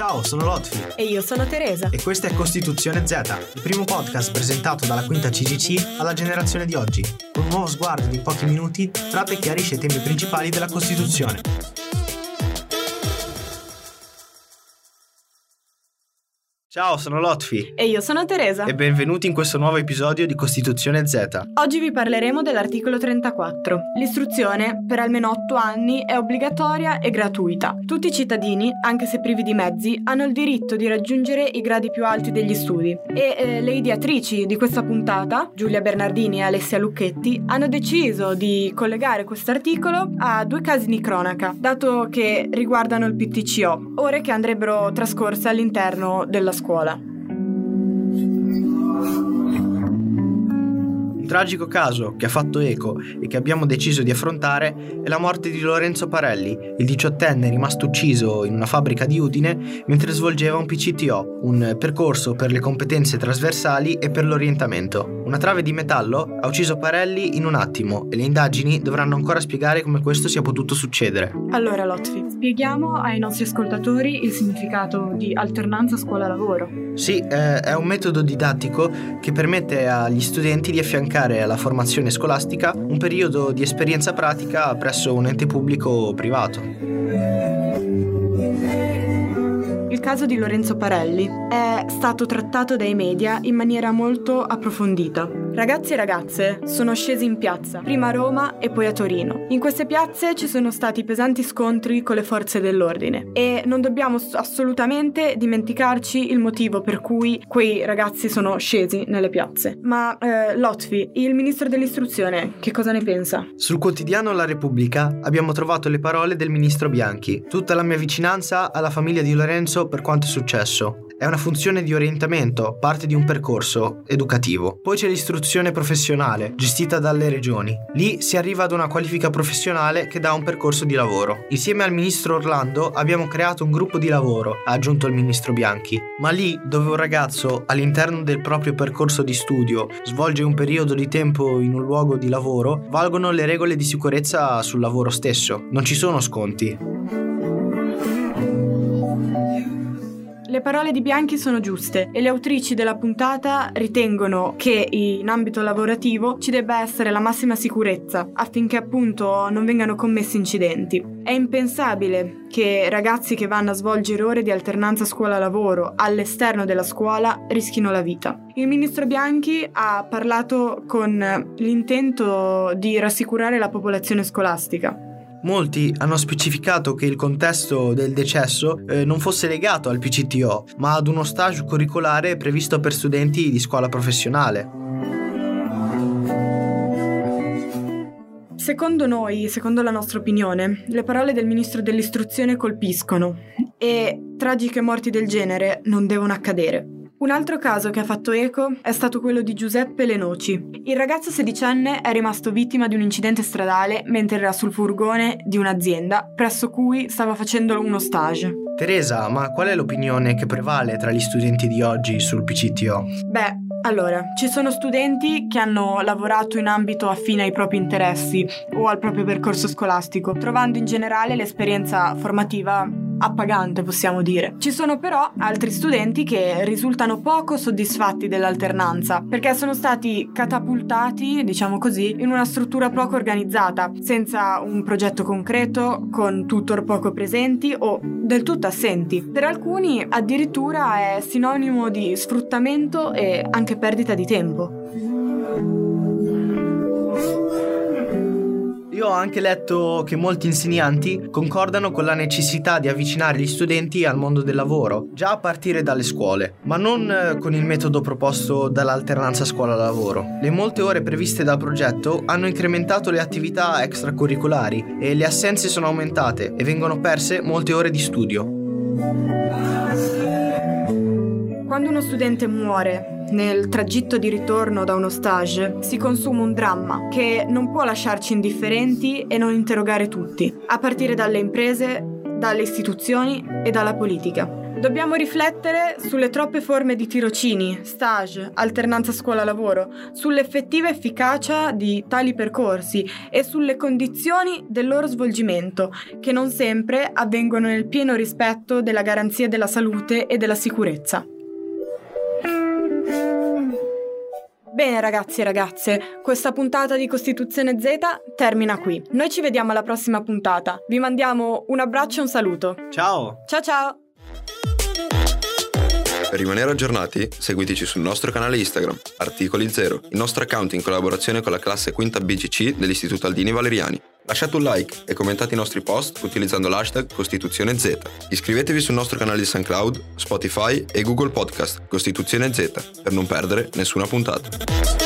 Ciao, sono Lotfi. E io sono Teresa. E questo è Costituzione Z, il primo podcast presentato dalla quinta CGC alla generazione di oggi, con un nuovo sguardo di pochi minuti tratta e chiarisce i temi principali della Costituzione. Ciao, sono Lotfi. E io sono Teresa. E benvenuti in questo nuovo episodio di Costituzione Z. Oggi vi parleremo dell'articolo 34. L'istruzione per almeno 8 anni è obbligatoria e gratuita. Tutti i cittadini, anche se privi di mezzi, hanno il diritto di raggiungere i gradi più alti degli studi. E eh, le ideatrici di questa puntata, Giulia Bernardini e Alessia Lucchetti, hanno deciso di collegare questo articolo a due casi di cronaca, dato che riguardano il PTCO, ore che andrebbero trascorse all'interno della scuola scuola. tragico caso che ha fatto eco e che abbiamo deciso di affrontare è la morte di Lorenzo Parelli, il diciottenne rimasto ucciso in una fabbrica di Udine mentre svolgeva un PCTO, un percorso per le competenze trasversali e per l'orientamento. Una trave di metallo ha ucciso Parelli in un attimo e le indagini dovranno ancora spiegare come questo sia potuto succedere. Allora Lotfi, spieghiamo ai nostri ascoltatori il significato di alternanza scuola-lavoro. Sì, eh, è un metodo didattico che permette agli studenti di affiancare alla formazione scolastica un periodo di esperienza pratica presso un ente pubblico o privato. Il caso di Lorenzo Parelli è stato trattato dai media in maniera molto approfondita. Ragazzi e ragazze sono scesi in piazza, prima a Roma e poi a Torino. In queste piazze ci sono stati pesanti scontri con le forze dell'ordine e non dobbiamo assolutamente dimenticarci il motivo per cui quei ragazzi sono scesi nelle piazze. Ma eh, Lotfi, il ministro dell'istruzione, che cosa ne pensa? Sul quotidiano La Repubblica abbiamo trovato le parole del ministro Bianchi. Tutta la mia vicinanza alla famiglia di Lorenzo per quanto è successo. È una funzione di orientamento, parte di un percorso educativo. Poi c'è l'istruzione professionale, gestita dalle regioni. Lì si arriva ad una qualifica professionale che dà un percorso di lavoro. Insieme al ministro Orlando abbiamo creato un gruppo di lavoro, ha aggiunto il ministro Bianchi. Ma lì dove un ragazzo all'interno del proprio percorso di studio svolge un periodo di tempo in un luogo di lavoro, valgono le regole di sicurezza sul lavoro stesso. Non ci sono sconti. Le parole di Bianchi sono giuste e le autrici della puntata ritengono che in ambito lavorativo ci debba essere la massima sicurezza affinché appunto non vengano commessi incidenti. È impensabile che ragazzi che vanno a svolgere ore di alternanza scuola-lavoro all'esterno della scuola rischino la vita. Il ministro Bianchi ha parlato con l'intento di rassicurare la popolazione scolastica Molti hanno specificato che il contesto del decesso eh, non fosse legato al PCTO, ma ad uno stage curricolare previsto per studenti di scuola professionale. Secondo noi, secondo la nostra opinione, le parole del ministro dell'istruzione colpiscono e tragiche morti del genere non devono accadere. Un altro caso che ha fatto eco è stato quello di Giuseppe Lenoci. Il ragazzo sedicenne è rimasto vittima di un incidente stradale mentre era sul furgone di un'azienda presso cui stava facendo uno stage. Teresa, ma qual è l'opinione che prevale tra gli studenti di oggi sul PCTO? Beh, allora, ci sono studenti che hanno lavorato in ambito affine ai propri interessi o al proprio percorso scolastico, trovando in generale l'esperienza formativa appagante, possiamo dire. Ci sono però altri studenti che risultano poco soddisfatti dell'alternanza perché sono stati catapultati, diciamo così, in una struttura poco organizzata, senza un progetto concreto, con tutor poco presenti o del tutto assenti. Per alcuni addirittura è sinonimo di sfruttamento e anche perdita di tempo. Io ho anche letto che molti insegnanti concordano con la necessità di avvicinare gli studenti al mondo del lavoro, già a partire dalle scuole, ma non eh, con il metodo proposto dall'alternanza scuola-lavoro. Le molte ore previste dal progetto hanno incrementato le attività extracurricolari e le assenze sono aumentate e vengono perse molte ore di studio. Quando uno studente muore nel tragitto di ritorno da uno stage si consuma un dramma che non può lasciarci indifferenti e non interrogare tutti, a partire dalle imprese, dalle istituzioni e dalla politica. Dobbiamo riflettere sulle troppe forme di tirocini, stage, alternanza scuola-lavoro, sull'effettiva efficacia di tali percorsi e sulle condizioni del loro svolgimento, che non sempre avvengono nel pieno rispetto della garanzia della salute e della sicurezza. Bene ragazzi e ragazze, questa puntata di Costituzione Z termina qui. Noi ci vediamo alla prossima puntata. Vi mandiamo un abbraccio e un saluto. Ciao! Ciao ciao! Per rimanere aggiornati, seguiteci sul nostro canale Instagram, Articoli Zero, il nostro account in collaborazione con la classe quinta BGC dell'Istituto Aldini Valeriani. Lasciate un like e commentate i nostri post utilizzando l'hashtag Costituzione Z. Iscrivetevi sul nostro canale di SoundCloud, Spotify e Google Podcast Costituzione Z per non perdere nessuna puntata.